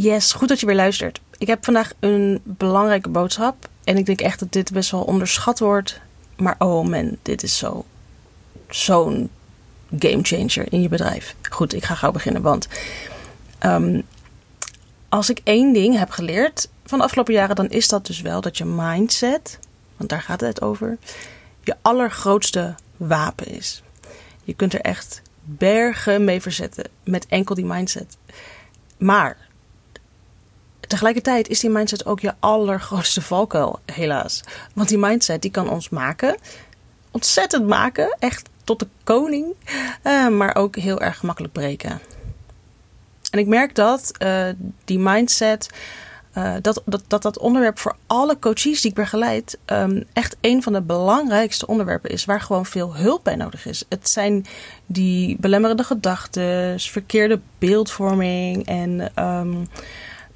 Yes, goed dat je weer luistert. Ik heb vandaag een belangrijke boodschap. En ik denk echt dat dit best wel onderschat wordt. Maar oh man, dit is zo, zo'n game changer in je bedrijf. Goed, ik ga gauw beginnen. Want ehm, als ik één ding heb geleerd van de afgelopen jaren, dan is dat dus wel dat je mindset, want daar gaat het over, je allergrootste wapen is. Je kunt er echt bergen mee verzetten met enkel die mindset. Maar tegelijkertijd is die mindset ook je allergrootste valkuil, helaas. Want die mindset die kan ons maken, ontzettend maken, echt tot de koning, uh, maar ook heel erg gemakkelijk breken. En ik merk dat uh, die mindset, uh, dat, dat, dat dat onderwerp voor alle coaches die ik begeleid, um, echt een van de belangrijkste onderwerpen is waar gewoon veel hulp bij nodig is. Het zijn die belemmerende gedachten, verkeerde beeldvorming en um,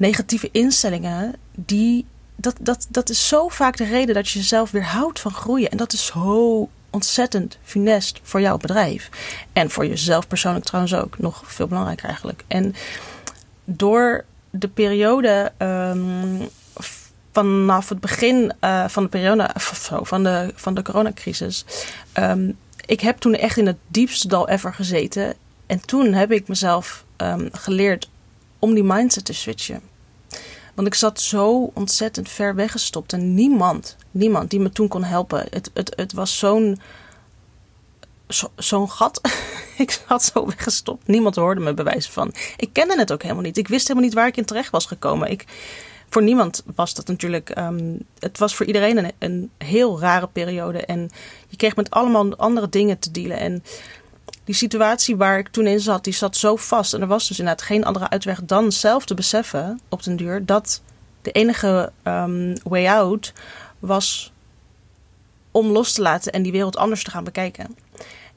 negatieve instellingen, die, dat, dat, dat is zo vaak de reden dat je jezelf weer houdt van groeien. En dat is zo ontzettend funest voor jouw bedrijf. En voor jezelf persoonlijk trouwens ook. Nog veel belangrijker eigenlijk. En door de periode um, vanaf het begin uh, van de periode van de, van de coronacrisis. Um, ik heb toen echt in het diepste dal ever gezeten. En toen heb ik mezelf um, geleerd om die mindset te switchen. Want ik zat zo ontzettend ver weggestopt en niemand, niemand die me toen kon helpen. Het, het, het was zo'n zo'n gat. ik zat zo weggestopt. Niemand hoorde me bewijzen van. Ik kende het ook helemaal niet. Ik wist helemaal niet waar ik in terecht was gekomen. Ik, voor niemand was dat natuurlijk. Um, het was voor iedereen een, een heel rare periode. En je kreeg met allemaal andere dingen te dealen. En die situatie waar ik toen in zat, die zat zo vast. En er was dus inderdaad geen andere uitweg dan zelf te beseffen op den duur dat de enige um, way out was om los te laten en die wereld anders te gaan bekijken.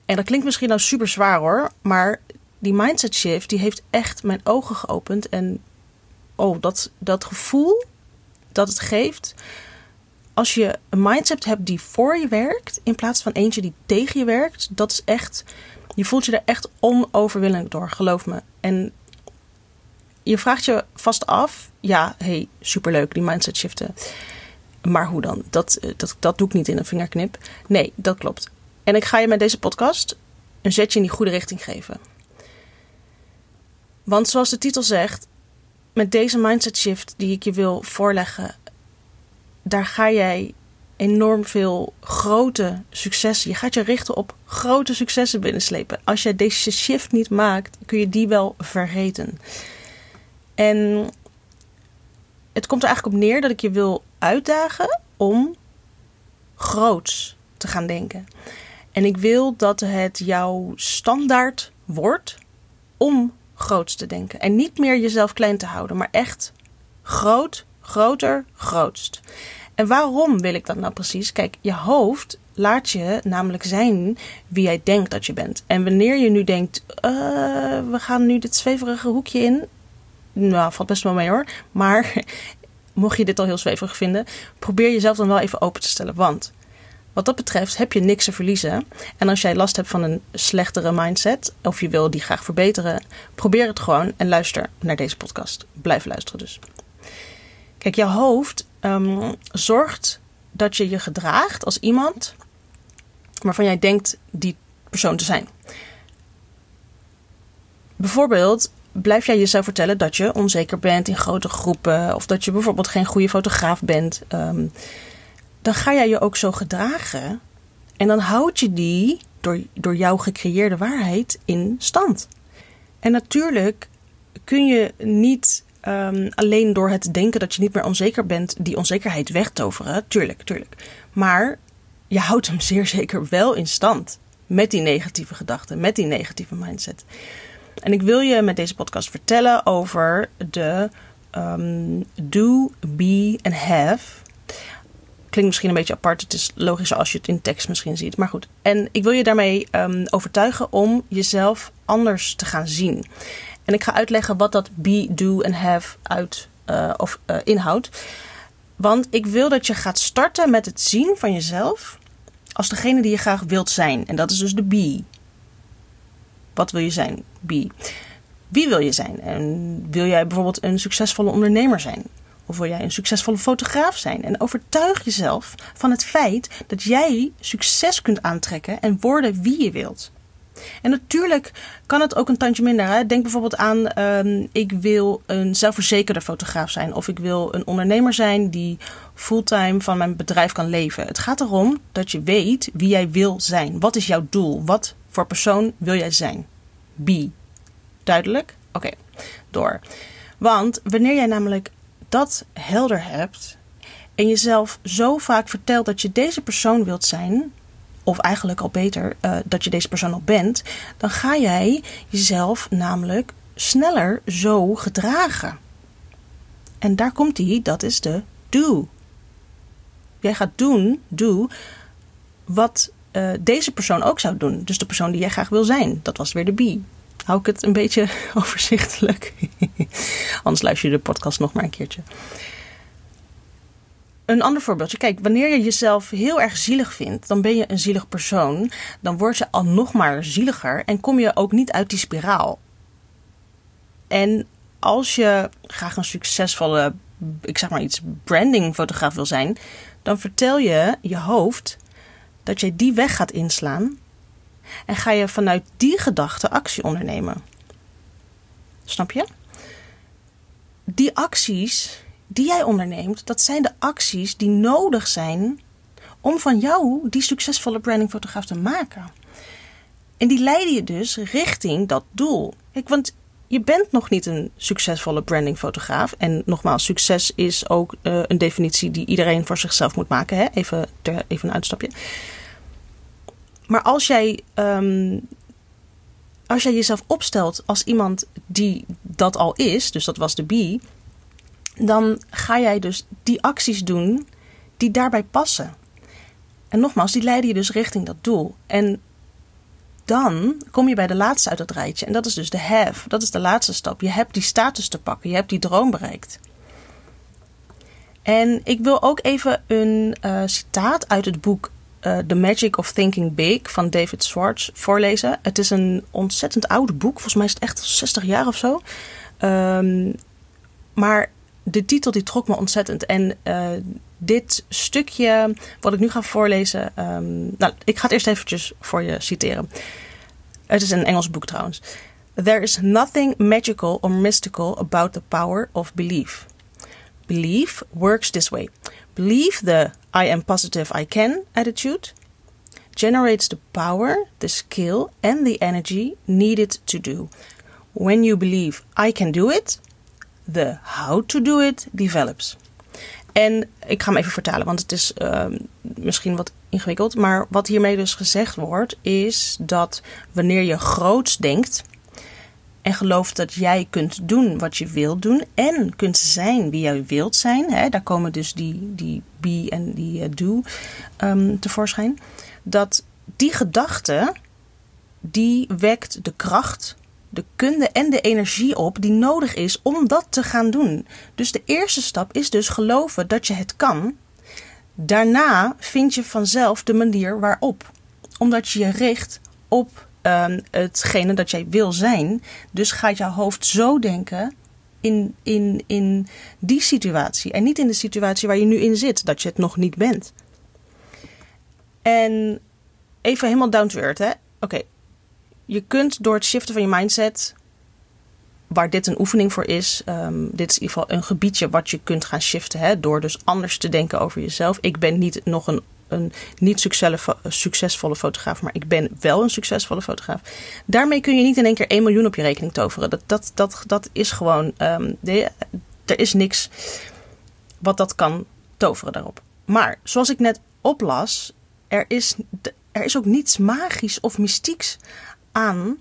En dat klinkt misschien nou super zwaar hoor, maar die mindset shift die heeft echt mijn ogen geopend. En oh, dat, dat gevoel dat het geeft als je een mindset hebt die voor je werkt, in plaats van eentje die tegen je werkt, dat is echt je voelt je er echt onoverwinnelijk door, geloof me. En je vraagt je vast af, ja, hey, superleuk, die mindset shiften. Maar hoe dan? Dat, eh, dat, dat doe ik niet in een vingerknip. Nee, dat klopt. En ik ga je met deze podcast een zetje in die goede richting geven. Want zoals de titel zegt, met deze mindset shift die ik je wil voorleggen, daar ga jij enorm veel grote successen. Je gaat je richten op grote successen binnenslepen. Als je deze shift niet maakt, kun je die wel vergeten. En het komt er eigenlijk op neer dat ik je wil uitdagen om groots te gaan denken. En ik wil dat het jouw standaard wordt om groots te denken. En niet meer jezelf klein te houden, maar echt groot, groter, grootst. En waarom wil ik dat nou precies? Kijk, je hoofd laat je namelijk zijn wie jij denkt dat je bent. En wanneer je nu denkt, uh, we gaan nu dit zweverige hoekje in. Nou, valt best wel mee hoor. Maar mocht je dit al heel zweverig vinden, probeer jezelf dan wel even open te stellen. Want wat dat betreft heb je niks te verliezen. En als jij last hebt van een slechtere mindset, of je wil die graag verbeteren, probeer het gewoon en luister naar deze podcast. Blijf luisteren dus. Kijk, je hoofd um, zorgt dat je je gedraagt als iemand waarvan jij denkt die persoon te zijn. Bijvoorbeeld blijf jij jezelf vertellen dat je onzeker bent in grote groepen of dat je bijvoorbeeld geen goede fotograaf bent. Um, dan ga jij je ook zo gedragen en dan houd je die door, door jouw gecreëerde waarheid in stand. En natuurlijk kun je niet um, alleen door het denken dat je niet meer onzeker bent, die onzekerheid wegtoveren. Tuurlijk, tuurlijk. Maar je houdt hem zeer zeker wel in stand. Met die negatieve gedachten, met die negatieve mindset. En ik wil je met deze podcast vertellen over de um, do, be en have. Klinkt misschien een beetje apart. Het is logischer als je het in tekst misschien ziet. Maar goed. En ik wil je daarmee um, overtuigen om jezelf anders te gaan zien. En ik ga uitleggen wat dat be, do en have uit, uh, of, uh, inhoudt. Want ik wil dat je gaat starten met het zien van jezelf als degene die je graag wilt zijn. En dat is dus de be. Wat wil je zijn? Be. Wie wil je zijn? En wil jij bijvoorbeeld een succesvolle ondernemer zijn? Of wil jij een succesvolle fotograaf zijn? En overtuig jezelf van het feit dat jij succes kunt aantrekken en worden wie je wilt. En natuurlijk kan het ook een tandje minder. Hè? Denk bijvoorbeeld aan: ehm, ik wil een zelfverzekerde fotograaf zijn. Of ik wil een ondernemer zijn die fulltime van mijn bedrijf kan leven. Het gaat erom dat je weet wie jij wil zijn. Wat is jouw doel? Wat voor persoon wil jij zijn? Be. Duidelijk? Oké, door. Want wanneer jij namelijk dat helder hebt en jezelf zo vaak vertelt dat je deze persoon wilt zijn, of eigenlijk al beter uh, dat je deze persoon al bent, dan ga jij jezelf namelijk sneller zo gedragen. En daar komt die, dat is de do. Jij gaat doen, do, wat uh, deze persoon ook zou doen. Dus de persoon die jij graag wil zijn. Dat was weer de be. Hou ik het een beetje overzichtelijk? Anders luister je de podcast nog maar een keertje. Een ander voorbeeldje. Kijk, wanneer je jezelf heel erg zielig vindt, dan ben je een zielig persoon. Dan word je al nog maar zieliger en kom je ook niet uit die spiraal. En als je graag een succesvolle, ik zeg maar iets, brandingfotograaf wil zijn, dan vertel je je hoofd dat je die weg gaat inslaan en ga je vanuit die gedachte actie ondernemen. Snap je? Die acties die jij onderneemt, dat zijn de acties die nodig zijn om van jou die succesvolle brandingfotograaf te maken. En die leiden je dus richting dat doel. Kijk, want je bent nog niet een succesvolle brandingfotograaf. En nogmaals, succes is ook uh, een definitie die iedereen voor zichzelf moet maken. Hè? Even, even een uitstapje. Maar als jij, um, als jij jezelf opstelt als iemand die dat al is, dus dat was de B, dan ga jij dus die acties doen die daarbij passen. En nogmaals, die leiden je dus richting dat doel. En dan kom je bij de laatste uit dat rijtje. En dat is dus de have. Dat is de laatste stap. Je hebt die status te pakken. Je hebt die droom bereikt. En ik wil ook even een uh, citaat uit het boek uh, The Magic of Thinking Big van David Schwartz voorlezen. Het is een ontzettend oud boek. Volgens mij is het echt 60 jaar of zo. Um, maar de titel die trok me ontzettend. En uh, dit stukje wat ik nu ga voorlezen. Um, nou, ik ga het eerst eventjes voor je citeren. Het is een Engels boek trouwens. There is nothing magical or mystical about the power of belief. Belief works this way. Believe the I am positive I can attitude generates the power, the skill, and the energy needed to do. When you believe I can do it, the how to do it develops. En ik ga hem even vertalen, want het is uh, misschien wat ingewikkeld. Maar wat hiermee dus gezegd wordt, is dat wanneer je groots denkt en gelooft dat jij kunt doen wat je wilt doen en kunt zijn wie jij wilt zijn, hè, daar komen dus die, die be en die uh, do um, tevoorschijn, dat die gedachte, die wekt de kracht de kunde en de energie op die nodig is om dat te gaan doen. Dus de eerste stap is dus geloven dat je het kan. Daarna vind je vanzelf de manier waarop. Omdat je je richt op uh, hetgene dat jij wil zijn. Dus gaat jouw hoofd zo denken in, in, in die situatie. En niet in de situatie waar je nu in zit, dat je het nog niet bent. En even helemaal down to earth, hè. Oké, je kunt door het shiften van je mindset, waar dit een oefening voor is, um, dit is in ieder geval een gebiedje wat je kunt gaan shiften. Hè, door dus anders te denken over jezelf. Ik ben niet nog een, een niet succesvolle fotograaf, maar ik ben wel een succesvolle fotograaf. Daarmee kun je niet in één keer 1 miljoen op je rekening toveren. Dat, dat, dat, dat is gewoon, de, er is niks wat dat kan toveren daarop. Maar zoals ik net oplas, er is, er is ook niets magisch of mystieks aan.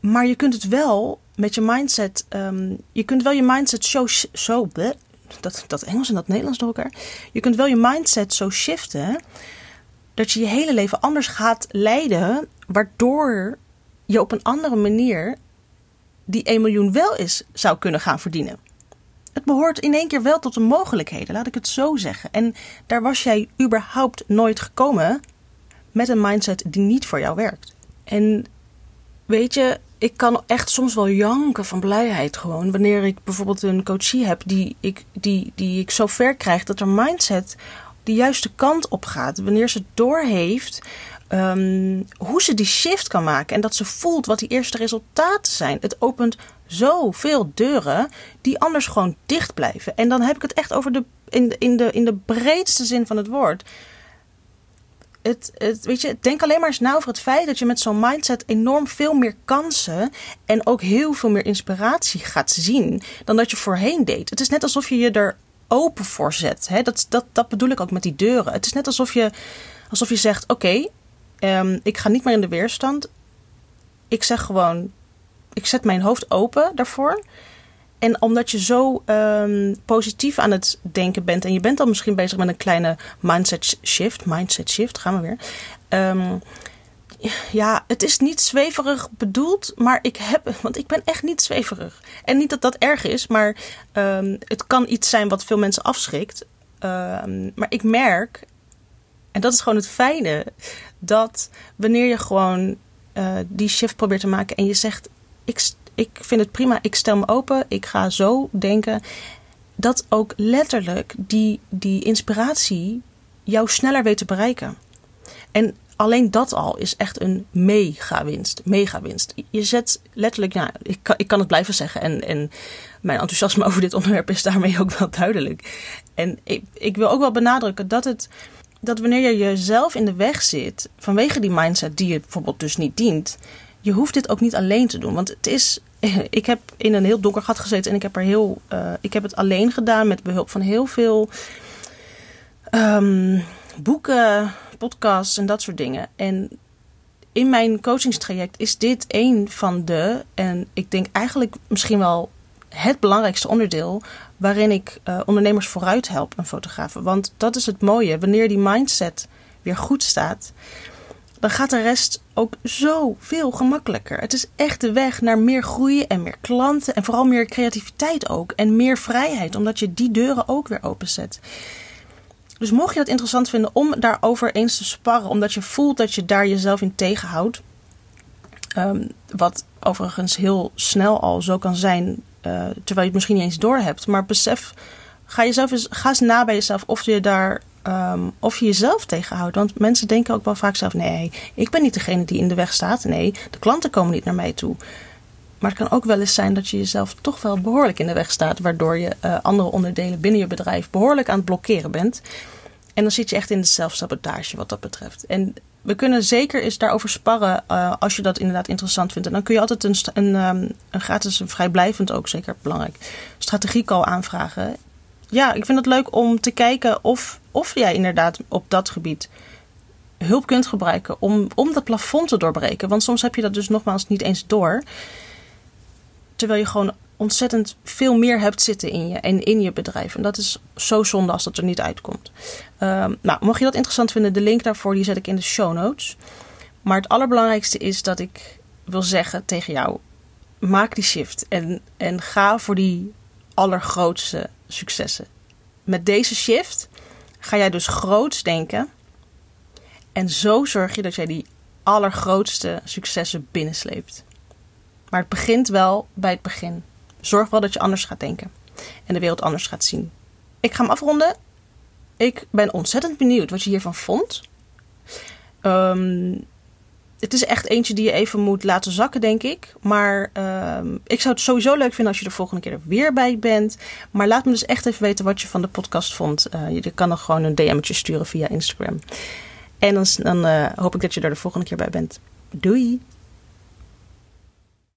Maar je kunt het wel met je mindset. Um, je kunt wel je mindset zo. zo dat, dat Engels en dat Nederlands door elkaar. Je kunt wel je mindset zo shiften. Dat je je hele leven anders gaat leiden. Waardoor je op een andere manier die 1 miljoen wel eens zou kunnen gaan verdienen. Het behoort in één keer wel tot de mogelijkheden, laat ik het zo zeggen. En daar was jij überhaupt nooit gekomen met een mindset die niet voor jou werkt. En weet je, ik kan echt soms wel janken van blijheid gewoon. Wanneer ik bijvoorbeeld een coachie heb die ik, die, die ik zo ver krijg dat haar mindset de juiste kant op gaat. Wanneer ze doorheeft um, hoe ze die shift kan maken. En dat ze voelt wat die eerste resultaten zijn. Het opent zoveel deuren die anders gewoon dicht blijven. En dan heb ik het echt over de, in, in, de, in de breedste zin van het woord het, het, weet je, denk alleen maar eens na over het feit dat je met zo'n mindset enorm veel meer kansen en ook heel veel meer inspiratie gaat zien dan dat je voorheen deed. Het is net alsof je je er open voor zet. Hè? Dat, dat, dat bedoel ik ook met die deuren. Het is net alsof je, alsof je zegt: Oké, ehm, ik ga niet meer in de weerstand. Ik zeg gewoon: Ik zet mijn hoofd open daarvoor. En omdat je zo um, positief aan het denken bent en je bent dan misschien bezig met een kleine mindset shift, mindset shift, gaan we weer. Um, ja, het is niet zweverig bedoeld, maar ik heb, want ik ben echt niet zweverig. En niet dat dat erg is, maar um, het kan iets zijn wat veel mensen afschrikt. maar ik merk, en dat is gewoon het fijne, dat wanneer je gewoon uh, die shift probeert te maken en je zegt: ik, ik vind het prima, ik stel me open, ik ga zo denken. Dat ook letterlijk die, die inspiratie jou sneller weet te bereiken. En alleen dat al is echt een mega winst. Mega winst. Je zet letterlijk, ja, ik kan, ik kan het blijven zeggen. En, en mijn enthousiasme over dit onderwerp is daarmee ook wel duidelijk. En ik, ik wil ook wel benadrukken dat het. Dat wanneer je jezelf in de weg zit, vanwege die mindset die je bijvoorbeeld dus niet dient, je hoeft dit ook niet alleen te doen. Want het is ik heb in een heel donker gat gezeten en ik heb er heel. Uh, ik heb het alleen gedaan met behulp van heel veel um, boeken, podcasts en dat soort dingen. En in mijn coachingstraject is dit een van de, en ik denk eigenlijk misschien wel het belangrijkste onderdeel waarin ik uh, ondernemers vooruit help en fotografen. Want dat is het mooie. Wanneer die mindset weer goed staat, dan gaat de rest ook zoveel gemakkelijker. Het is echt de weg naar meer groei en meer klanten en vooral meer creativiteit ook. En meer vrijheid, omdat je die deuren ook weer openzet. Dus mocht je dat interessant vinden om daarover eens te sparren, omdat je voelt dat je daar jezelf in tegenhoudt. Um, wat overigens heel snel al zo kan zijn, uh, terwijl je het misschien niet eens door hebt. Maar besef, ga, jezelf eens, ga eens na bij jezelf of je daar Um, of je jezelf tegenhoudt. Want mensen denken ook wel vaak zelf: nee, ik ben niet degene die in de weg staat. Nee, de klanten komen niet naar mij toe. Maar het kan ook wel eens zijn dat je jezelf toch wel behoorlijk in de weg staat, waardoor je uh, andere onderdelen binnen je bedrijf behoorlijk aan het blokkeren bent. En dan zit je echt in de zelfsabotage wat dat betreft. En we kunnen zeker eens daarover sparren uh, als je dat inderdaad interessant vindt. En dan kun je altijd een, een, um, een gratis, vrijblijvend ook zeker belangrijk, strategiecall aanvragen ja, ik vind het leuk om te kijken of, of jij inderdaad op dat gebied hulp kunt gebruiken om, om dat plafond te doorbreken. Want soms heb je dat dus nogmaals niet eens door. Terwijl je gewoon ontzettend veel meer hebt zitten in je en in je bedrijf. En dat is zo zonde als dat er niet uitkomt. Um, nou, mocht je dat interessant vinden, de link daarvoor die zet ik in de show notes. Maar het allerbelangrijkste is dat ik wil zeggen tegen jou: maak die shift en, en ga voor die allergrootste successen. Met deze shift ga jij dus groots denken. En zo zorg je dat jij die allergrootste successen binnensleept. Maar het begint wel bij het begin. Zorg wel dat je anders gaat denken. En de wereld anders gaat zien. Ik ga hem afronden. Ik ben ontzettend benieuwd wat je hiervan vond. Um, het is echt eentje die je even moet laten zakken, denk ik. Maar uh, ik zou het sowieso leuk vinden als je de volgende keer er weer bij bent. Maar laat me dus echt even weten wat je van de podcast vond. Uh, je kan nog gewoon een DM'tje sturen via Instagram. En dan, dan uh, hoop ik dat je er de volgende keer bij bent. Doei!